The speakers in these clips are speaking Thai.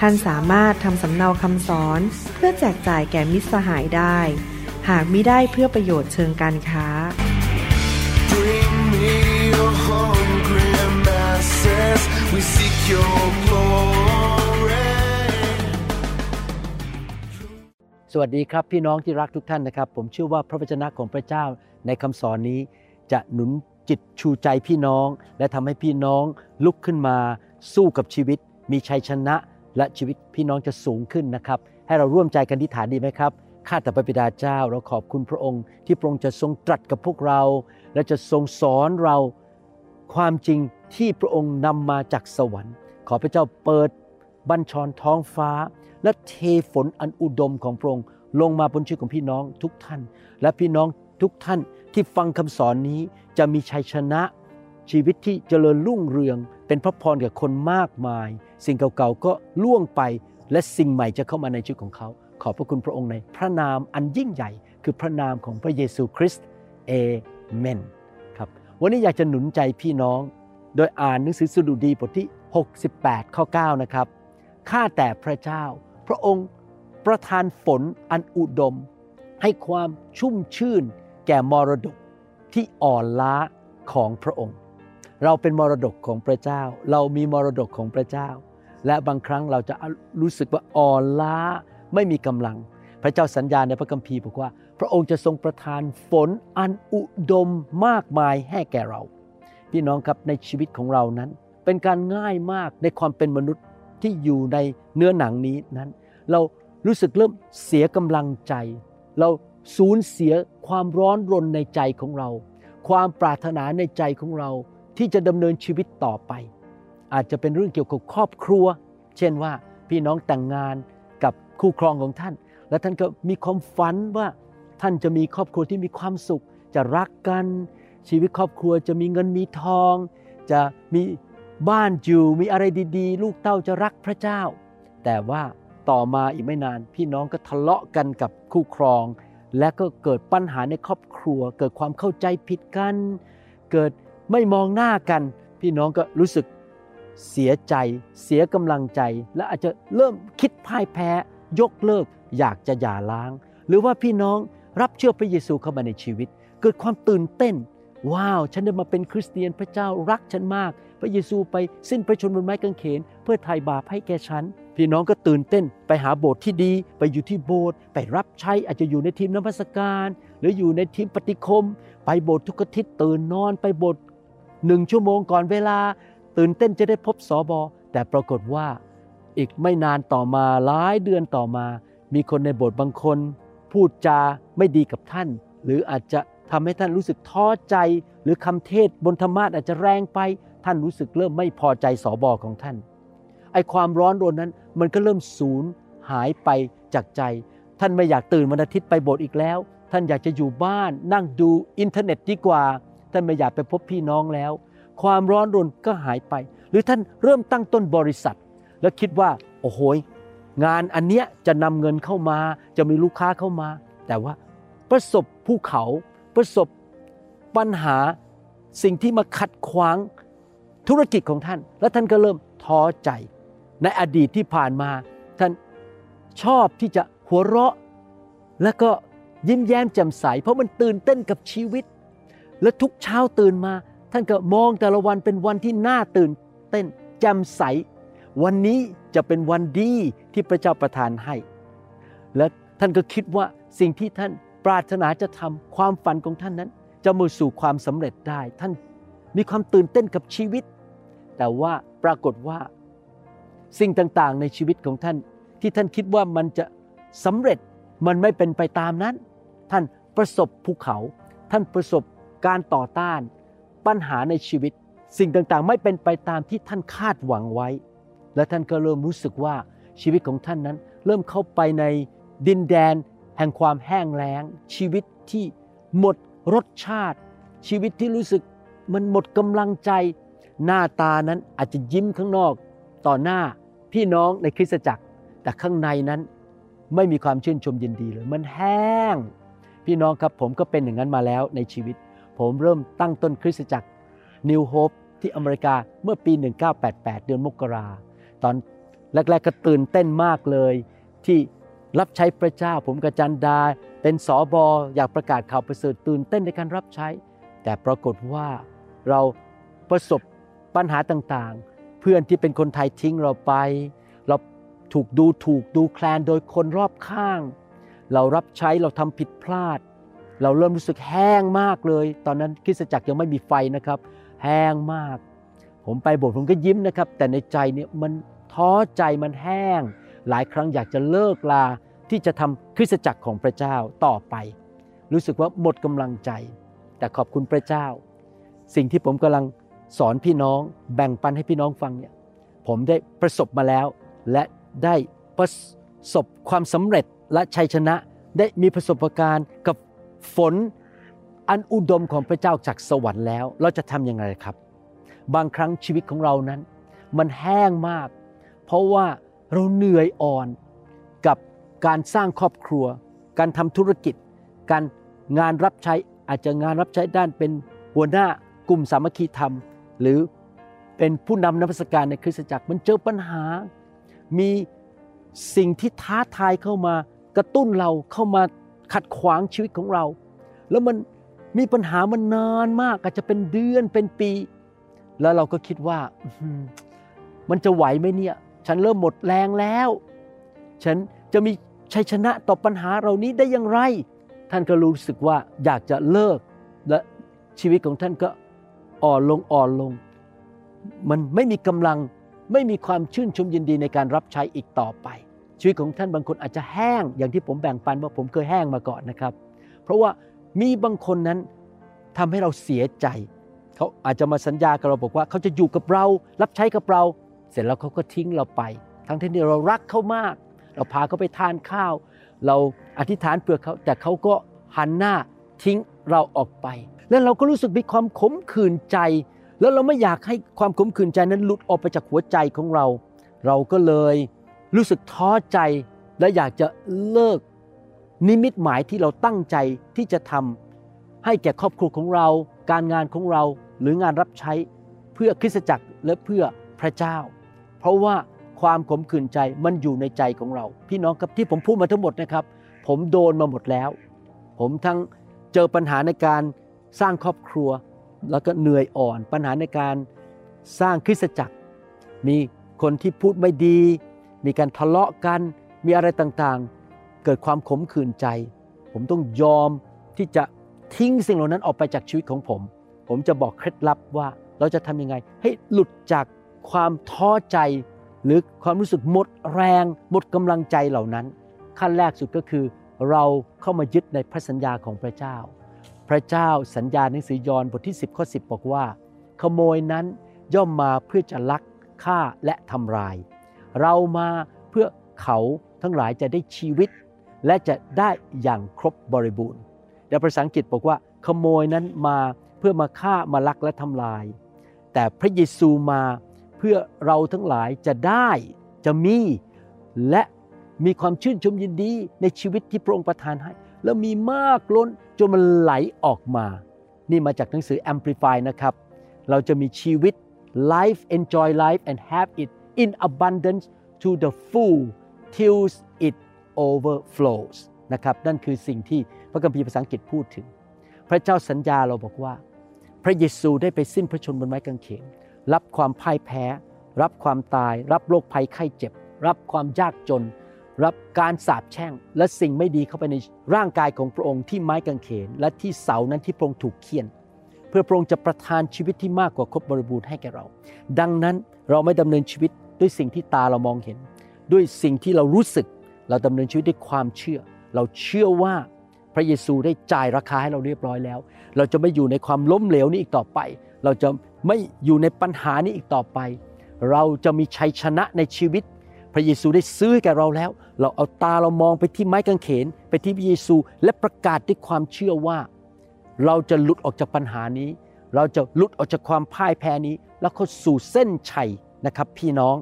ท่านสามารถทำสำเนาคำสอนเพื่อแจกจ่ายแก่มิตรสหายได้ หากมิได้เพื่อประโยชน์เชิงการค้า สวัสดีครับพี่น้องที่รักทุกท่านนะครับ ผมเชื่อว่าพระวจนะของพระเจ้าในคำสอนนี้จะหนุนจิตชูใจพี่น้อง และทำให้พี่น้องลุกขึ้นมา สู้กับชีวิต มีชัยชนะ และชีวิตพี่น้องจะสูงขึ้นนะครับ ให้เราร่วมใจกันที่ฐานดีไหมครับข้าแต่พระบิดาเจ้าเราขอบคุณพระองค์ ที่พระองค์จะทรงตรัสกับพวกเรา และจะทรงสอนเราความจริงที่พระองค์นำมาจากสวรรค์ ขอพระเจ้าเปิดบัญชรท้องฟ้า และเทฝนอันอุดมของพระองค์ ลงมาบนชีวิตของพี่น้องทุกท่าน และพี่น้องทุกท่านที่ฟังคำสอนนี้จะมีชัยชนะ ชีวิตที่เจริญรุ่งเรือง เป็นพระพรกับคนมากมาย สิ่งเก่าๆก็ล่วงไปและสิ่งใหม่จะเข้ามาในชีวิตของเขา ขอบพระคุณพระองค์ในพระนามอันยิ่งใหญ่ คือพระนามของพระเยซูคริสต์เอเมนครับวันนี้อยากจะหนุนใจพี่น้อง โดยอ่านหนังสือสดุดีบทที่ 68 ข้อ 9 นะครับข้าแต่พระเจ้า พระองค์ประทานฝนอันอุดม ให้ความชุ่มชื่น แก่มรดกที่อ่อนล้าของพระองค์ เราเป็นมรดกของพระเจ้า เรามีมรดกของพระเจ้า และบางครั้งเราจะรู้สึกว่าอ่อนล้าไม่มีกำลัง พระเจ้าสัญญาในพระคัมภีร์บอกว่า พระองค์จะทรงประทานฝนอันอุดมมากมายให้แก่เรา พี่น้องครับในชีวิตของเรานั้น เป็นการง่ายมากในความเป็นมนุษย์ที่อยู่ในเนื้อหนังนี้นั้น เรารู้สึกเริ่มเสียกำลังใจ เราสูญเสียความร้อนรนในใจของเรา ความปรารถนาในใจของเรา ที่จะดำเนินชีวิตต่อไป อาจจะเป็นเรื่องเกี่ยวกับครอบครัว เช่นว่าพี่น้องแต่งงานกับคู่ครองของท่าน และท่านก็มีความฝันว่าท่านจะมีครอบครัวที่มีความสุข จะรักกัน ชีวิตครอบครัวจะมีเงินมีทอง จะมีบ้านอยู่มีอะไรดีๆ ลูกเต้าจะรักพระเจ้า แต่ว่าต่อมาอีกไม่นานพี่น้องก็ทะเลาะกันกับคู่ครอง และก็เกิดปัญหาในครอบครัว เกิดความเข้าใจผิดกัน เกิด ไม่มองหน้ากัน พี่น้องก็รู้สึกเสียใจ เสียกำลังใจ และอาจจะเริ่มคิดพ่ายแพ้ ยกเลิก อยากจะหย่าร้าง หรือว่าพี่น้องรับเชื่อพระเยซูเข้ามาในชีวิต เกิดความตื่นเต้น ว้าว ฉันได้มาเป็นคริสเตียนพระเจ้ารักฉันมาก พระเยซูไปสิ้นพระชนม์บนไม้กางเขน เพื่อไถ่บาปให้แก่ฉัน พี่น้องก็ตื่นเต้น ไปหาโบสถ์ที่ดี ไปอยู่ที่โบสถ์ไปรับใช้อาจจะอยู่ในทีมนมัสการ หรืออยู่ในทีมปฏิคม ไปโบสถ์ทุกอาทิตย์ตื่นนอน ไปโบสถ์ หนึ่งชั่วโมงก่อนเวลา ตื่นเต้นจะได้พบสอบอแต่ปรากฏว่าอีกไม่นานต่อมาหลายเดือนต่อมา มีคนในโบสถ์บางคน พูดจาไม่ดีกับท่าน หรืออาจจะทำให้ท่านรู้สึกท้อใจ หรือคำเทศบนธรรมาอาจจะแรงไป ท่านรู้สึกเริ่มไม่พอใจสอบอของท่านไอความร้อนรนนั้น มันก็เริ่มสูญหายไปจากใจ ท่านไม่อยากตื่นวันอาทิตย์ไปโบสถ์อีกแล้ว ท่านอยากจะอยู่บ้านนั่งดูอินเทอร์เน็ตดีกว่า ท่านไม่อยากไปพบพี่น้องแล้ว ความร้อนรนก็หายไป หรือท่านเริ่มตั้งต้นบริษัท แล้วคิดว่า โอ้โหงานอันเนี้ยจะนำเงินเข้ามา จะมีลูกค้าเข้ามา แต่ว่าประสบภูเขาประสบปัญหาสิ่งที่มาขัดขวางธุรกิจของท่าน แล้วท่านก็เริ่มท้อใจ ในอดีตที่ผ่านมา ท่านชอบที่จะหัวเราะ แล้วก็ยิ้มแย้มแจ่มใส เพราะมันตื่นเต้นกับชีวิต และทุกเช้าตื่นมา ท่านก็มองแต่ละวันเป็นวันที่น่าตื่นเต้นแจ่มใส วันนี้จะเป็นวันดีที่พระเจ้าประทานให้ และท่านก็คิดว่าสิ่งที่ท่านปรารถนาจะทำความฝันของท่านนั้น จะมาสู่ความสำเร็จได้ ท่านมีความตื่นเต้นกับชีวิต แต่ว่าปรากฏว่า สิ่งต่างๆในชีวิตของท่าน ที่ท่านคิดว่ามันจะสำเร็จมันไม่เป็นไปตามนั้น ท่านประสบภูเขา ท่านประสบ การต่อต้านปัญหาในชีวิต สิ่งต่างๆ ไม่เป็นไปตามที่ท่านคาดหวังไว้ และท่านก็เริ่มรู้สึกว่าชีวิตของท่านนั้น เริ่มเข้าไปในดินแดน แห่งความแห้งแล้ง ชีวิตที่หมดรสชาติ ชีวิตที่รู้สึกมันหมดกำลังใจ หน้าตานั้นอาจจะยิ้มข้างนอก ต่อหน้าพี่น้องในคริสตจักร แต่ข้างในนั้นไม่มีความชื่นชมยินดีเลย มันแห้ง พี่น้องครับผมก็เป็นอย่างนั้นมาแล้วในชีวิต ผมเริ่มตั้งต้นคริสตจักร New Hope ที่อเมริกาเมื่อปี 1988 เดือนมกราตอนแรกๆก็ตื่นเต้นมากเลย ที่รับใช้พระเจ้า ผมกับจันดา เป็นสอบออยากประกาศข่าวประเสริฐตื่นเต้นในการรับใช้ แต่ปรากฏว่าเราประสบปัญหาต่างๆ เพื่อนที่เป็นคนไทยทิ้งเราไป เราถูกดูถูกดูแคลนโดยคนรอบข้าง เรารับใช้เราทำผิดพลาด เราเริ่มรู้สึกแห้งมากเลย ตอนนั้นคริสตจักรยังไม่มีไฟนะครับ แห้งมาก ผมไปโบสถ์ผมก็ยิ้มนะครับ แต่ในใจเนี่ยมันท้อใจมันแห้ง หลายครั้งอยากจะเลิกลาที่จะทำคริสตจักรของพระเจ้าต่อไป รู้สึกว่าหมดกำลังใจ แต่ขอบคุณพระเจ้า สิ่งที่ผมกำลังสอนพี่น้องแบ่งปันให้พี่น้องฟังเนี่ยผมได้ประสบมาแล้ว และได้ประสบความสำเร็จและชัยชนะได้มีประสบการณ์กับ ฝนอันอุดมของพระเจ้าจากสวรรค์แล้ว เราจะทำยังไงครับ บางครั้งชีวิตของเรานั้น มันแห้งมาก เพราะว่าเราเหนื่อยอ่อนกับการสร้างครอบครัว การทำธุรกิจ การงานรับใช้อาจจะงานรับใช้ด้านเป็นหัวหน้ากลุ่มสามัคคีธรรม หรือเป็นผู้นำนมัสการในคริสตจักรมันเจอปัญหา มีสิ่งที่ท้าทายเข้ามากระตุ้นเราเข้ามา ขัดขวางชีวิตของเรา แล้วมันมีปัญหามันนานมากอาจจะเป็นเดือนเป็นปี แล้วเราก็คิดว่ามันจะไหวไหมเนี่ย ฉันเริ่มหมดแรงแล้ว ฉันจะมีชัยชนะต่อปัญหาเหล่านี้ได้อย่างไร ท่านก็รู้สึกว่าอยากจะเลิกและชีวิตของท่านก็อ่อนลงอ่อนลง มันไม่มีกำลังไม่มีความชื่นชมยินดีในการรับใช้อีกต่อไป ชีวิตของท่านบางคนอาจจะแห้งอย่างที่ผมแบ่งปันว่าผมเคยแห้งมาก่อนนะครับ เพราะว่ามีบางคนนั้นทำให้เราเสียใจ เขาอาจจะมาสัญญากับเราบอกว่า เขาจะอยู่กับเรา รับใช้กับเรา เสร็จแล้วเขาก็ทิ้งเราไป ทั้งที่เรารักเขามาก เราพาเขาไปทานข้าว เราอธิษฐานเพื่อเขาแต่เขาก็หันหน้าทิ้งเราออกไป แล้วเราก็รู้สึกมีความขมขื่นใจ แล้วเราไม่อยากให้ความขมขื่นใจนั้นหลุดออกไปจากหัวใจของเรา เราก็เลย รู้สึกท้อใจและอยากจะเลิก นิมิตหมายที่เราตั้งใจที่จะทำให้แก่ครอบครัวของเรา การงานของเราหรืองานรับใช้เพื่อคริสตจักรและเพื่อพระเจ้า เพราะว่าความขมขื่นใจมันอยู่ในใจของเรา พี่น้องครับที่ผมพูดมาทั้งหมดนะครับ ผมโดนมาหมดแล้ว ผมทั้งเจอปัญหาในการสร้างครอบครัว แล้วก็เหนื่อยอ่อนปัญหาในการสร้างคริสตจักร มีคนที่พูดไม่ดี มีการทะเลาะกันมีอะไรต่างๆ เกิดความขมขื่นใจ ผมต้องยอมที่จะทิ้งสิ่งเหล่านั้นออกไปจากชีวิตของผม ผมจะบอกเคล็ดลับว่าเราจะทำยังไง ให้หลุดจากความท้อใจหรือความรู้สึกหมดแรง หมดกำลังใจเหล่านั้น ขั้นแรกสุดก็คือ เราเข้ามายึดในพระสัญญาของพระเจ้า พระเจ้าสัญญาในหนังสือยอห์นบทที่ 10ข้อ10 บอกว่า ขโมยนั้นย่อมมาเพื่อจะลักฆ่าและทำลาย เรามาเพื่อเขาทั้งหลายจะได้ชีวิต และจะได้อย่างครบบริบูรณ์ในภาษาอังกฤษบอกว่าขโมยนั้นมาเพื่อมาฆ่ามาลักและทำลาย แต่พระเยซูมาเพื่อเราทั้งหลายจะได้จะมีและมีความชื่นชมยินดีในชีวิตที่พระองค์ประทานให้ แล้วมีมากล้นจนมันไหลออกมา นี่มาจากหนังสือ Amplify นะครับ เราจะมีชีวิต life enjoy life and have it in abundance to the full till it overflows นะครับนั่นคือสิ่งที่พระคัมภีร์ภาษาอังกฤษพูดถึง พระเจ้าสัญญาเราบอกว่า พระเยซูได้ไปสิ้นพระชนม์บนไม้กางเขนรับความพ่ายแพ้ รับความตาย รับโรคภัยไข้เจ็บ รับความยากจน รับการสาปแช่ง และสิ่งไม่ดีเข้าไปในร่างกายของพระองค์ที่ไม้กางเขน และที่เสานั้นที่พระองค์ถูกเคี่ยน เพื่อพระองค์จะประทานชีวิตที่มากกว่าครบบริบูรณ์ให้แก่เรา ดังนั้นเราไม่ดำเนินชีวิต ด้วยสิ่งที่ตาเรามองเห็น ด้วยสิ่งที่เรารู้สึก เราดำเนินชีวิตด้วยความเชื่อ เราเชื่อว่าพระเยซูได้จ่ายราคาให้เราเรียบร้อยแล้ว เราจะไม่อยู่ในความล้มเหลวนี้อีกต่อไป เราจะไม่อยู่ในปัญหานี้อีกต่อไป เราจะมีชัยชนะในชีวิต พระเยซูได้ซื้อให้แก่เราแล้ว เราเอาตาเรามองไปที่ไม้กางเขน ไปที่พระเยซูและประกาศด้วยความเชื่อว่า เราจะหลุดออกจากปัญหานี้ เราจะหลุดออกจากความพ่ายแพ้นี้ แล้วเข้าสู่เส้นชัย นะครับพี่น้อง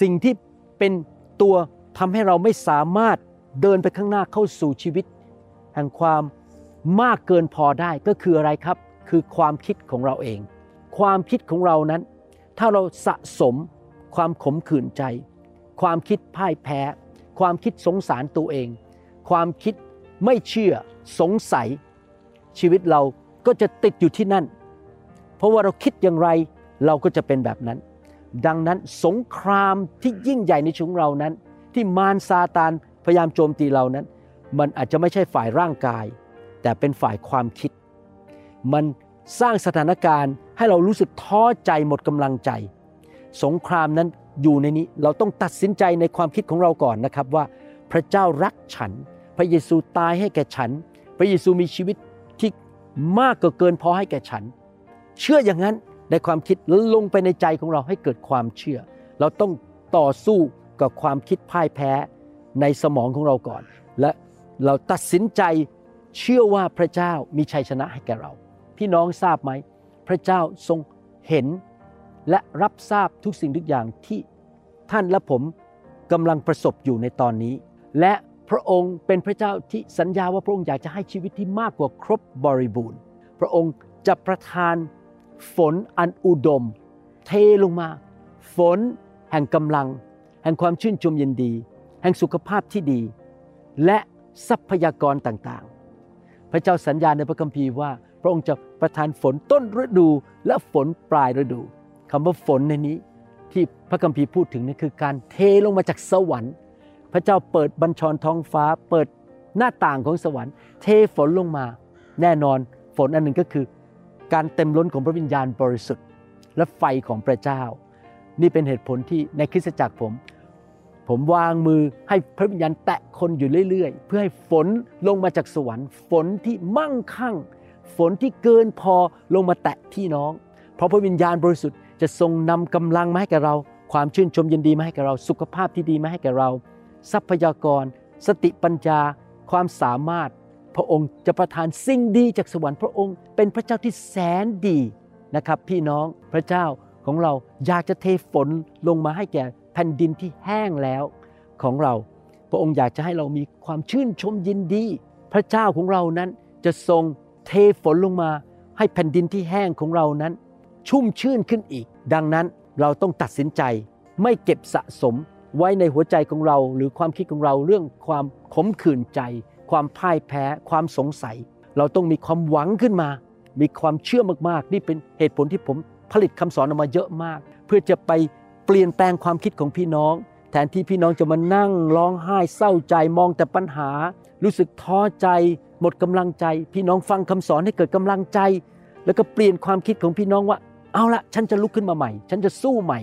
สิ่งที่เป็นตัวทำให้เราไม่สามารถเดินไปข้างหน้าเข้าสู่ชีวิต แห่งความมากเกินพอได้ก็คืออะไรครับ คือความคิดของเราเอง ความคิดของเรานั้น ถ้าเราสะสมความขมขื่นใจ ความคิดพ่ายแพ้ ความคิดสงสารตัวเอง ความคิดไม่เชื่อสงสัย ชีวิตเราก็จะติดอยู่ที่นั่น เพราะว่าเราคิดอย่างไรเราก็จะเป็นแบบนั้น ดังนั้นสงครามที่ยิ่งใหญ่ในชีวิตของเรานั้น ที่มารซาตานพยายามโจมตีเรานั้น มันอาจจะไม่ใช่ฝ่ายร่างกาย แต่เป็นฝ่ายความคิด มันสร้างสถานการณ์ให้เรารู้สึกท้อใจหมดกำลังใจ สงครามนั้นอยู่ในนี้เราต้องตัดสินใจในความคิดของเราก่อนนะครับว่า พระเจ้ารักฉัน พระเยซูตายให้แก่ฉัน พระเยซูมีชีวิตที่มากกเกินพอให้แก่ฉัน เชื่ออย่างนั้น ในความคิดแล้วลงไปในใจของเราให้เกิดความเชื่อ เราต้องต่อสู้กับความคิดพ่ายแพ้ในสมองของเราก่อน และเราตัดสินใจเชื่อว่าพระเจ้ามีชัยชนะให้แก่เรา พี่น้องทราบไหม พระเจ้าทรงเห็นและรับทราบทุกสิ่งทุกอย่างที่ท่านและผมกำลังประสบอยู่ในตอนนี้ และพระองค์เป็นพระเจ้าที่สัญญาว่าพระองค์อยากจะให้ชีวิตที่มากกว่าครบบริบูรณ์ พระองค์จะประทาน ฝนอันอุดม เทลงมา ฝนแห่งกำลัง แห่งความชื่นชมยินดี แห่งสุขภาพที่ดี และทรัพยากรต่างๆ พระเจ้าสัญญาในพระคัมภีร์ว่า พระองค์จะประทานฝนต้นฤดูและฝนปลายฤดูคำว่าฝนในนี้ที่พระคัมภีร์พูดถึงนี่คือการเทลงมาจากสวรรค์ พระเจ้าเปิดบัญชรท้องฟ้า เปิดหน้าต่างของสวรรค์ เทฝนลงมา แน่นอนฝนอันหนึ่งก็คือ การเต็มล้นของพระวิญญาณบริสุทธิ์ และไฟของพระเจ้า นี่เป็นเหตุผลที่ในคริสตจักรผม ผมวางมือให้พระวิญญาณแตะคนอยู่เรื่อย ๆ เพื่อให้ฝนลงมาจากสวรรค์ ฝนที่มั่งคั่ง ฝนที่เกินพอลงมาแตะพี่น้อง เพราะพระวิญญาณบริสุทธิ์จะทรงนำกำลังมาให้แก่เรา ความชื่นชมยินดีมาให้แก่เรา สุขภาพที่ดีมาให้แก่เรา ทรัพยากร สติปัญญา ความสามารถ พระองค์จะประทานสิ่งดีจากสวรรค์พระองค์ เป็นพระเจ้าที่แสนดีนะครับ พี่น้องพระเจ้าของเราอยากจะเทฝนลงมาให้แก่แผ่นดินที่แห้งแล้วของเรา พระองค์อยากจะให้เรามีความชื่นชมยินดี พระเจ้าของเรานั้นจะทรงเทฝนลงมาให้แผ่นดินที่แห้งของเรานั้น ชุ่มชื่นขึ้นอีก ดังนั้นเราต้องตัดสินใจไม่เก็บสะสมไว้ในหัวใจของเรา หรือความคิดของเราเรื่องความขมขื่นใจ ความพ่ายแพ้ความสงสัย เราต้องมีความหวังขึ้นมา มีความเชื่อมากๆ นี่เป็นเหตุผลที่ผมผลิตคำสอนออกมาเยอะมาก เพื่อจะไปเปลี่ยนแปลงความคิดของพี่น้อง แทนที่พี่น้องจะมานั่งร้องไห้เศร้าใจมองแต่ปัญหา รู้สึกท้อใจ หมดกำลังใจ พี่น้องฟังคำสอนให้เกิดกำลังใจ แล้วก็เปลี่ยนความคิดของพี่น้องว่า เอาละฉันจะลุกขึ้นมาใหม่ ฉันจะสู้ใหม่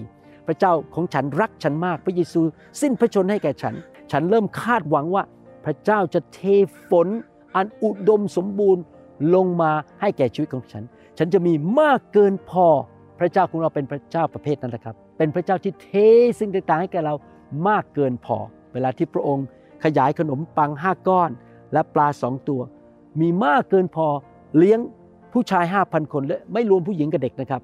พระเจ้าของฉันรักฉันมากพระเยซู สิ้นพระชนให้แก่ฉัน ฉันเริ่มคาดหวังว่า พระเจ้าจะเทฝนอันอุดมสมบูรณ์ลงมาให้แก่ชีวิตของฉัน ฉันจะมีมากเกินพอ พระเจ้าของเราเป็นพระเจ้าประเภทนั้นนะครับ เป็นพระเจ้าที่เทสิ่งต่างๆให้แก่เรามากเกินพอ เวลาที่พระองค์ขยายขนมปังห้าก้อน และปลาสองตัว มีมากเกินพอเลี้ยงผู้ชาย5,000คนและไม่รวมผู้หญิงกับเด็กนะครับ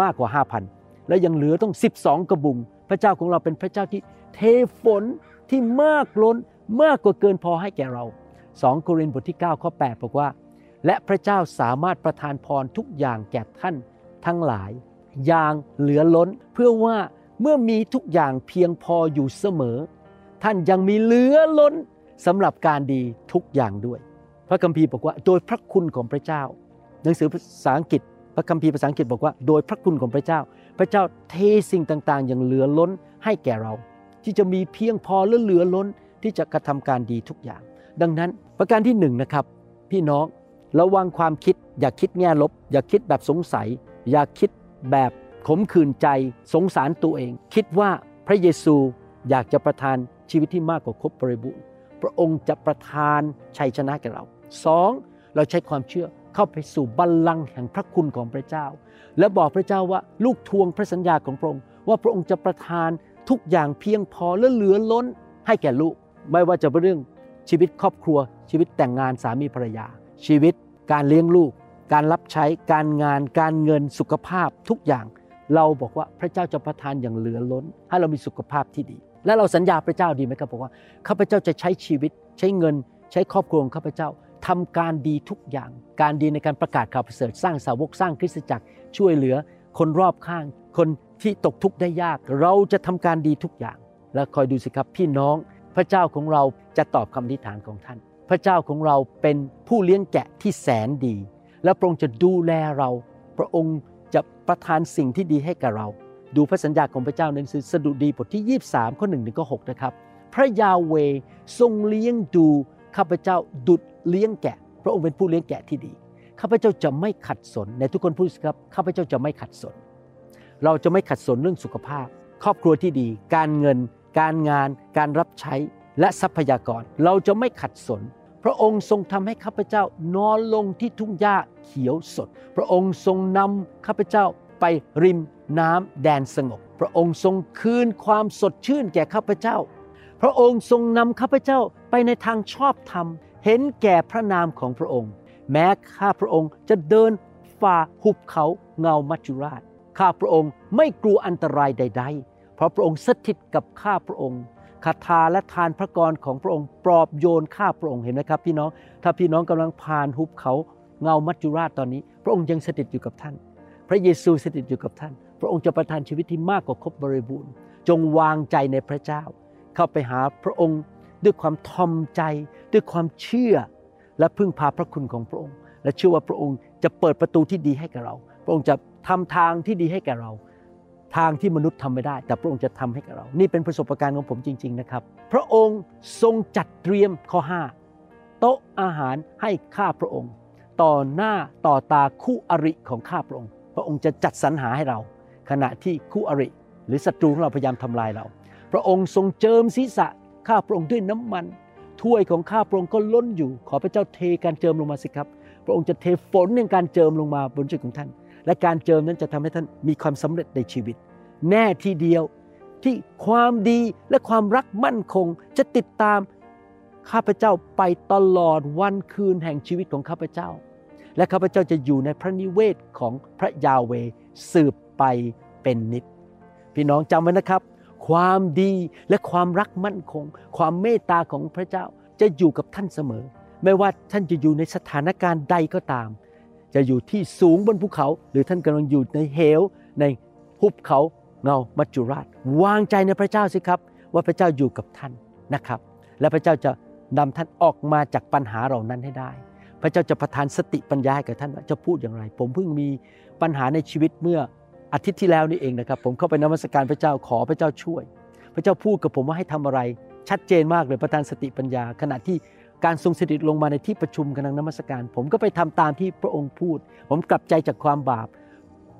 มากกว่า5,000และยังเหลือต้อง 12 กระบุง พระเจ้าของเราเป็นพระเจ้าที่เทฝนที่มากล้น มากกว่าเกินพอให้แก่เรา 2 โครินธ์บทที่9ข้อ8บอกว่า และพระเจ้าสามารถประทานพรทุกอย่างแก่ท่านทั้งหลาย อย่างเหลือล้นเพื่อว่าเมื่อมีทุกอย่างเพียงพออยู่เสมอ ท่านยังมีเหลือล้นสำหรับการดีทุกอย่างด้วย พระคัมภีร์บอกว่าโดยพระคุณของพระเจ้า หนังสือภาษาอังกฤษ พระคัมภีร์ภาษาอังกฤษบอกว่าโดยพระคุณของพระเจ้า พระเจ้าเทสิ่งต่างๆ อย่างเหลือล้นให้แก่เรา ที่จะมีเพียงพอและเหลือล้น ที่จะกระทำการดีทุกอย่าง ดังนั้นประการที่หนึ่งนะครับ พี่น้องระวังความคิด อย่าคิดแง่ลบ อย่าคิดแบบสงสัย อย่าคิดแบบขมขื่นใจสงสารตัวเอง คิดว่าพระเยซูอยากจะประทานชีวิตที่มากกว่าครบบริบูรณ์พระองค์จะประทานชัยชนะแก่เราสองเราใช้ความเชื่อเข้าไปสู่บัลลังก์แห่งพระคุณของพระเจ้า และบอกพระเจ้าว่าลูกทวงพระสัญญาของพระองค์ ว่าพระองค์จะประทานทุกอย่างเพียงพอและเหลือล้นให้แก่ลูก ไม่ว่าจะเป็นเรื่องชีวิตครอบครัว ชีวิตแต่งงานสามีภรรยา ชีวิตการเลี้ยงลูก การรับใช้การงาน การเงินสุขภาพทุกอย่าง เราบอกว่าพระเจ้าจะประทานอย่างเหลือล้น ให้เรามีสุขภาพที่ดี และเราสัญญาพระเจ้าดีไหมครับบอกว่าข้าพเจ้าจะใช้ชีวิต ใช้เงิน ใช้ครอบครัวของข้าพเจ้าทำการดีทุกอย่าง การดีในการประกาศข่าวประเสริฐสร้างสาวกสร้างคริสตจักรช่วยเหลือ คนรอบข้าง คนที่ตกทุกข์ได้ยาก เราจะทำการดีทุกอย่าง และคอยดูสิครับพี่น้อง พระเจ้าของเราจะตอบคำอธิษฐานของท่าน พระเจ้าของเราเป็นผู้เลี้ยงแกะที่แสนดี และพระองค์จะดูแลเรา พระองค์จะประทานสิ่งที่ดีให้กับเรา ดูพระสัญญาของพระเจ้าในสือสดุดีบทที่ 23 ข้อ1ถึงข้อ6นะครับ พระยาเวทรงเลี้ยงดูข้าพเจ้าดุดเลี้ยงแกะ พระองค์เป็นผู้เลี้ยงแกะที่ดี ข้าพเจ้าจะไม่ขัดสน ในทุกคนพูดสิครับ ข้าพเจ้าจะไม่ขัดสน เราจะไม่ขัดสนเรื่องสุขภาพ ครอบครัวที่ดี การเงิน การงานการรับใช้และทรัพยากร เราจะไม่ขัดสน พระองค์ทรงทำให้ข้าพเจ้านอนลงที่ทุ่งหญ้าเขียวสด พระองค์ทรงนำข้าพเจ้าไปริมน้ำแดนสงบ พระองค์ทรงคืนความสดชื่นแก่ข้าพเจ้า พระองค์ทรงนำข้าพเจ้าไปในทางชอบธรรม เห็นแก่พระนามของพระองค์ แม้ข้าพระองค์จะเดินฝ่าหุบเขาเงามัจจุราชข้าพระองค์ไม่กลัวอันตรายใด ๆ ราะพระองค์สถิตกับข้าพระองค์คาถาและทานพระกรของพระองค์ปลอบโยนข้าพระองค์เห็นไหมครับ พี่น้องถ้าพี่น้องกำลังผ่านหุบเขาเงามัจจุราชตอนนี้ พระองค์ยังสถิตอยู่กับท่าน พระเยซูสถิตอยู่กับท่าน พระองค์จะประทานชีวิตที่มากกว่าครบบริบูรณ์ จงวางใจในพระเจ้า เข้าไปหาพระองค์ด้วยความทอมใจ ด้วยความเชื่อ และพึ่งพาพระคุณของพระองค์ และเชื่อว่าพระองค์จะเปิดประตูที่ดีให้กับเรา พระองค์จะทำทางที่ดีให้แก่เรา ทางที่มนุษย์ทำไม่ได้ แต่พระองค์จะทำให้กับเรา นี่เป็นประสบการณ์ของผมจริง ๆนะครับ พระองค์ทรงจัดเตรียมข้อ5โต๊ะอาหารให้ข้าพระองค์ ต่อหน้าต่อตาคู่อริของข้าพระองค์ พระองค์จะจัดสรรหาให้เรา ขณะที่คู่อริ หรือศัตรูของเราพยายามทำลายเรา พระองค์ทรงเจิมศีรษะข้าพระองค์ด้วยน้ำมันถ้วยของข้าพระองค์ก็ล้นอยู่ ขอพระเจ้าเทการเจิมลงมาสิครับ พระองค์จะเทฝนในการเจิมลงมาบนชีวิตของท่าน และการเจิมนั้นจะทำให้ท่านมีความสำเร็จในชีวิต แน่ทีเดียวที่ความดีและความรักมั่นคงจะติดตามข้าพเจ้าไปตลอดวันคืนแห่งชีวิตของข้าพเจ้า และข้าพเจ้าจะอยู่ในพระนิเวศของพระยาเวสืบไปเป็นนิจพี่น้องจำไว้นะครับ ความดีและความรักมั่นคง ความเมตตาของพระเจ้าจะอยู่กับท่านเสมอ ไม่ว่าท่านจะอยู่ในสถานการณ์ใดก็ตาม จะอยู่ที่สูงบนภูเขา หรือท่านกำลังอยู่ในเหว ในหุบเขาเงามัจจุราช วางใจในพระเจ้าสิครับ ว่าพระเจ้าอยู่กับท่านนะครับ และพระเจ้าจะนำท่านออกมาจากปัญหาเหล่านั้นให้ได้ พระเจ้าจะประทานสติปัญญาให้กับท่านว่าจะพูดอย่างไร ผมเพิ่งมีปัญหาในชีวิตเมื่ออาทิตย์ที่แล้วนี่เองนะครับ ผมเข้าไปนมัสการพระเจ้าขอพระเจ้าช่วย พระเจ้าพูดกับผมว่าให้ทำอะไร ชัดเจนมากเลยประทานสติปัญญา ขณะที่ การทรงสถิตลงมาในที่ประชุมกำลังนมัสการ ผมก็ไปทำตามที่พระองค์พูด ผมกลับใจจากความบาป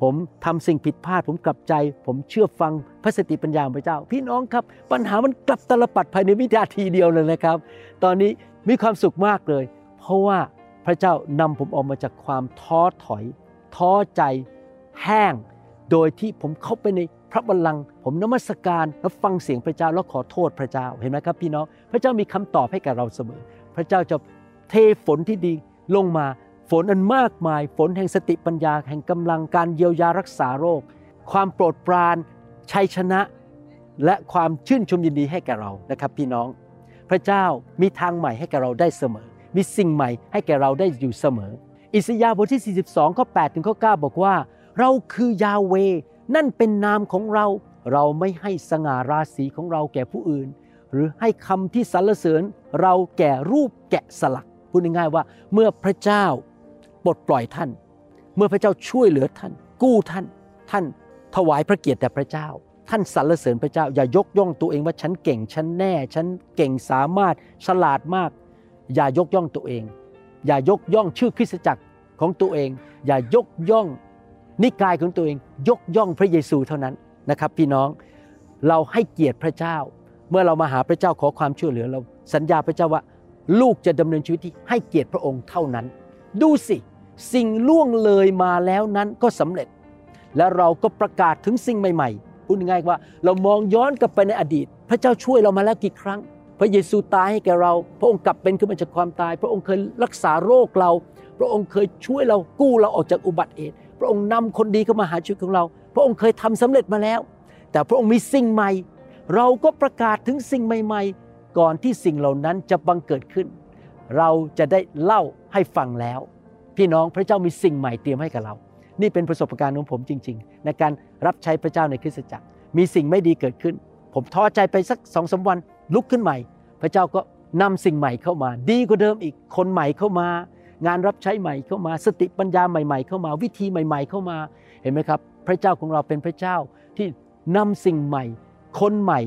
ผมทำสิ่งผิดพลาด ผมกลับใจ ผมเชื่อฟังพระสติปัญญาของพระเจ้า พี่น้องครับ ปัญหามันกลับตลปัดภายในวินาทีเดียวเลยนะครับ ตอนนี้มีความสุขมากเลย เพราะว่าพระเจ้านำผมออกมาจากความท้อถอย ท้อใจแห้ง โดยที่ผมเข้าไปในพระบัลลังก์ผมนมัสการแล้วฟังเสียงพระเจ้าแล้วขอโทษพระเจ้าเห็นไหมครับพี่น้องพระเจ้ามีคำตอบให้กับเราเสมอ พระเจ้าจะเทฝนที่ดีลงมาฝนอันมากมาย ฝนแห่งสติปัญญา แห่งกำลังการเยียวยารักษาโรค ความโปรดปรานชัยชนะ และความชื่นชมยินดีให้แก่เรานะครับ พี่น้อง พระเจ้ามีทางใหม่ให้แก่เราได้เสมอ มีสิ่งใหม่ให้แก่เราได้อยู่เสมอ อิสยาห์บทที่ 42 ข้อ 8 ถึงข้อ 9 บอกว่า เราคือยาเว นั่นเป็นนามของเรา เราไม่ให้สง่าราศีของเราแก่ผู้อื่น หรือให้คำที่สรรเสริญเราแก่รูปแกะสลักพูดง่ายๆว่าเมื่อพระเจ้าปลดปล่อยท่าน เมื่อพระเจ้าช่วยเหลือท่าน กู้ท่าน ท่านถวายพระเกียรติแด่พระเจ้า ท่านสรรเสริญพระเจ้า อย่ายกย่องตัวเองว่าฉันเก่งฉันแน่ ฉันเก่งสามารถฉลาดมาก อย่ายกย่องตัวเอง อย่ายกย่องชื่อคริสตจักรของตัวเอง อย่ายกย่องนิกายของตัวเอง ยกย่องพระเยซูเท่านั้นนะครับ พี่น้องเราให้เกียรติพระเจ้า เมื่อเรามาหาพระเจ้าขอความช่วยเหลือเราสัญญาพระเจ้าว่า ลูกจะดำเนินชีวิตที่ให้เกียรติพระองค์เท่านั้น ดูสิสิ่งล่วงเลยมาแล้วนั้นก็สำเร็จ และเราก็ประกาศถึงสิ่งใหม่ๆพูดง่ายๆว่า เรามองย้อนกลับไปในอดีต พระเจ้าช่วยเรามาแล้วกี่ครั้ง พระเยซูตายให้แก่เรา พระองค์กลับเป็นขึ้นมาจากความตาย พระองค์เคยรักษาโรคเรา พระองค์เคยช่วยเรากู้เราออกจากอุบัติเหตุพระองค์นำคนดีเข้ามาหาชีวิตของเรา พระองค์เคยทำสำเร็จมาแล้ว แต่พระองค์มีสิ่งใหม่ เราก็ประกาศถึงสิ่งใหม่ๆ ก่อนที่สิ่งเหล่านั้นจะบังเกิดขึ้น เราจะได้เล่าให้ฟังแล้ว พี่น้องพระเจ้ามีสิ่งใหม่เตรียมให้กับเรา นี่เป็นประสบการณ์ของผมจริง ๆ ในการรับใช้พระเจ้าในคริสตจักร มีสิ่งไม่ดีเกิดขึ้น ผมท้อใจไปสักสองสาวันลุกขึ้นใหม่ พระเจ้าก็นำสิ่งใหม่เข้ามา ดีกว่าเดิมอีกคนใหม่เข้ามา งานรับใช้ใหม่เข้ามา สติปัญญาใหม่ ๆ เข้ามา วิธีใหม่ ๆ เข้ามาเห็นไหมครับ พระเจ้าของเราเป็นพระเจ้าที่นำสิ่งใหม่ คนใหม่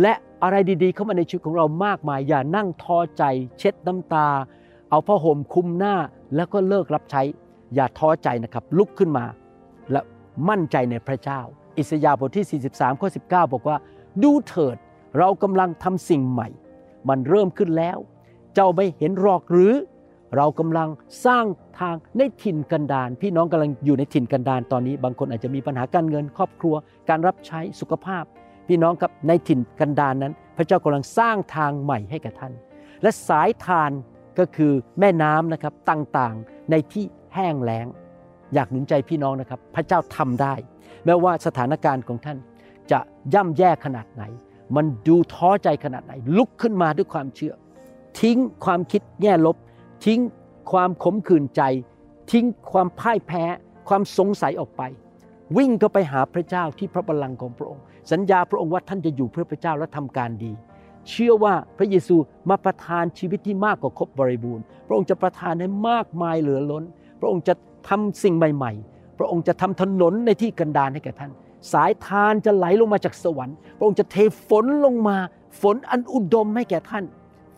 และอะไรดีๆ เข้ามาในชีวิตของเรามากมาย อย่านั่งท้อใจ เช็ดน้ำตา เอาผ้าห่มคุมหน้าแล้วก็เลิกรับใช้ อย่าท้อใจนะครับลุกขึ้นมา และมั่นใจในพระเจ้า อิสยาห์บทที่ 43 ข้อ 19 บอกว่า ดูเถิดเรากำลังทำสิ่งใหม่ มันเริ่มขึ้นแล้ว เจ้าไม่เห็นหรอกหรือ เรากำลังสร้างทางในถิ่นกันดารพี่น้องกำลังอยู่ในถิ่นกันดารตอนนี้ บางคนอาจจะมีปัญหาการเงิน ครอบครัว การรับใช้สุขภาพ พี่น้องครับในถิ่นกันดารนั้น พระเจ้ากำลังสร้างทางใหม่ให้กับท่าน และสายทานก็คือแม่น้ำนะครับต่างๆในที่แห้งแล้ง อยากหนุนใจพี่น้องนะครับ พระเจ้าทำได้ แม้ว่าสถานการณ์ของท่าน จะย่ำแย่ขนาดไหน มันดูท้อใจขนาดไหน ลุกขึ้นมาด้วยความเชื่อ ทิ้งความคิดแง่ลบ ทิ้งความขมขื่นใจ ทิ้งความพ่ายแพ้ ความสงสัยออกไป วิ่งเข้าไปหาพระเจ้าที่พระบัลลังก์ของพระองค์ สัญญาพระองค์ว่าท่านจะอยู่เพื่อพระเจ้าและทำการดี เชื่อว่าพระเยซูมาประทานชีวิตที่มากกว่าครบบริบูรณ์ พระองค์จะประทานให้มากมายเหลือล้น พระองค์จะทำสิ่งใหม่ ๆ พระองค์จะทำถนนในที่กันดารให้แก่ท่าน สายทานจะไหลลงมาจากสวรรค์ พระองค์จะเทฝนลงมา ฝนอันอุดมให้แก่ท่าน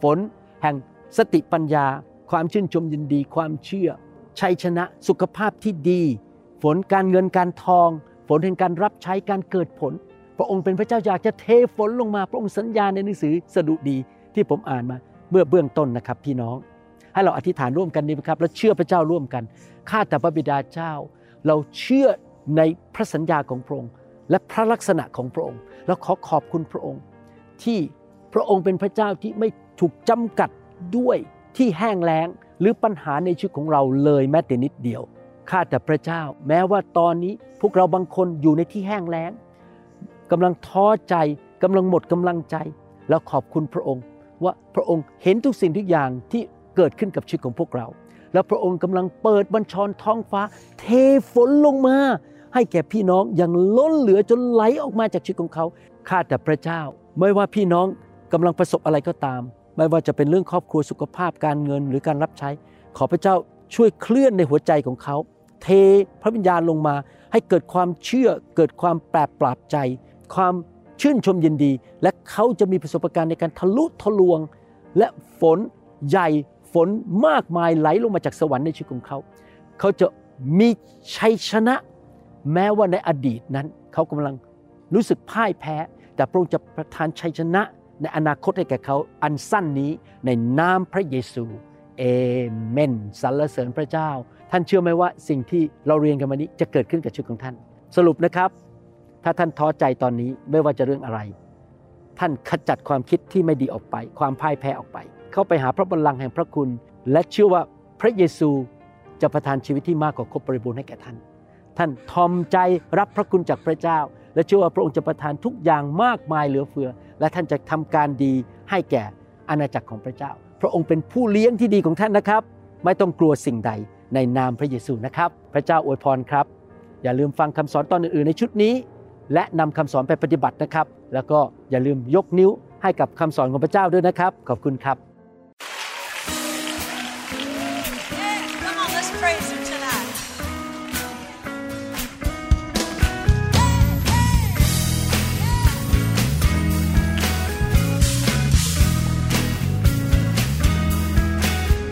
ฝนแห่งสติปัญญา ความชื่นชมยินดี ความเชื่อ ชัยชนะ สุขภาพที่ดี ฝนการเงินการทอง ฝนแห่งการรับใช้การเกิดผล พระองค์เป็นพระเจ้าอยากจะเทฝนลงมา พระองค์สัญญาในหนังสือสดุดีที่ผมอ่านมาเมื่อเบื้องต้นนะครับพี่น้อง ให้เราอธิษฐานร่วมกันดีไหมครับ และเชื่อพระเจ้าร่วมกันข้าแต่พระบิดาเจ้า เราเชื่อในพระสัญญาของพระองค์ และพระลักษณะของพระองค์ แล้วขอขอบคุณพระองค์ ที่พระองค์เป็นพระเจ้าที่ไม่ถูกจำกัดด้วยที่แห้งแล้งหรือปัญหาในชีวิตของเราเลยแม้แต่นิดเดียวข้าแต่พระเจ้า แม้ว่าตอนนี้พวกเราบางคนอยู่ในที่แห้งแล้ง กำลังท้อใจกำลังหมดกำลังใจ แล้วขอบคุณพระองค์ ว่าพระองค์เห็นทุกสิ่งทุกอย่างที่เกิดขึ้นกับชีวิตของพวกเรา แล้วพระองค์กำลังเปิดบัญชรท้องฟ้า เทฝนลงมา ให้แก่พี่น้องอย่างล้นเหลือจนไหลออกมาจากชีวิตของเขาข้าแต่พระเจ้า ไม่ว่าพี่น้องกำลังประสบอะไรก็ตาม ไม่ว่าจะเป็นเรื่องครอบครัวสุขภาพการเงินหรือการรับใช้ ขอพระเจ้าช่วยเคลื่อนในหัวใจของเขา เทพระวิญญาณลงมา ให้เกิดความเชื่อเกิดความแปรปราบใจ ความชื่นชมยินดี และเขาจะมีประสบการณ์ในการทะลุทะลวง และฝนใหญ่ฝนมากมายไหลลงมาจากสวรรค์ในชีวิตของเขา เขาจะมีชัยชนะ แม้ว่าในอดีตนั้น เขากำลังรู้สึกพ่ายแพ้ แต่พระองค์จะประทานชัยชนะในอนาคตให้แก่เขาอันสั้นนี้ในนามพระเยซูเอเมนสรรเสริญพระเจ้า ท่านเชื่อไหมว่าสิ่งที่เราเรียนกันวันนี้จะเกิดขึ้นกับชีวิตของท่าน สรุปนะครับ ถ้าท่านท้อใจตอนนี้ไม่ว่าจะเรื่องอะไร ท่านขจัดความคิดที่ไม่ดีออกไป ความพ่ายแพ้ออกไป เข้าไปหาพระบัลลังก์แห่งพระคุณ และเชื่อว่าพระเยซูจะประทานชีวิตที่มากกว่าครบบริบูรณ์ให้แก่ท่าน ท่านทอมใจรับพระคุณจากพระเจ้า และเชื่อว่าพระองค์จะประทานทุกอย่างมากมายเหลือเฟือ และท่านจะทำการดีให้แก่อาณาจักรของพระเจ้า พระองค์เป็นผู้เลี้ยงที่ดีของท่านนะครับ ไม่ต้องกลัวสิ่งใดในนามพระเยซูนะครับ พระเจ้าอวยพรครับ อย่าลืมฟังคำสอนตอนอื่นๆในชุดนี้ และนำคำสอนไปปฏิบัตินะครับ แล้วก็อย่าลืมยกนิ้วให้กับคำสอนของพระเจ้าด้วยนะครับ ขอบคุณครับ Yeah, come on, let's praise him tonight.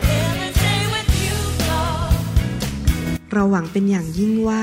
Every day with you, Lord. เราหวังเป็นอย่างยิ่งว่า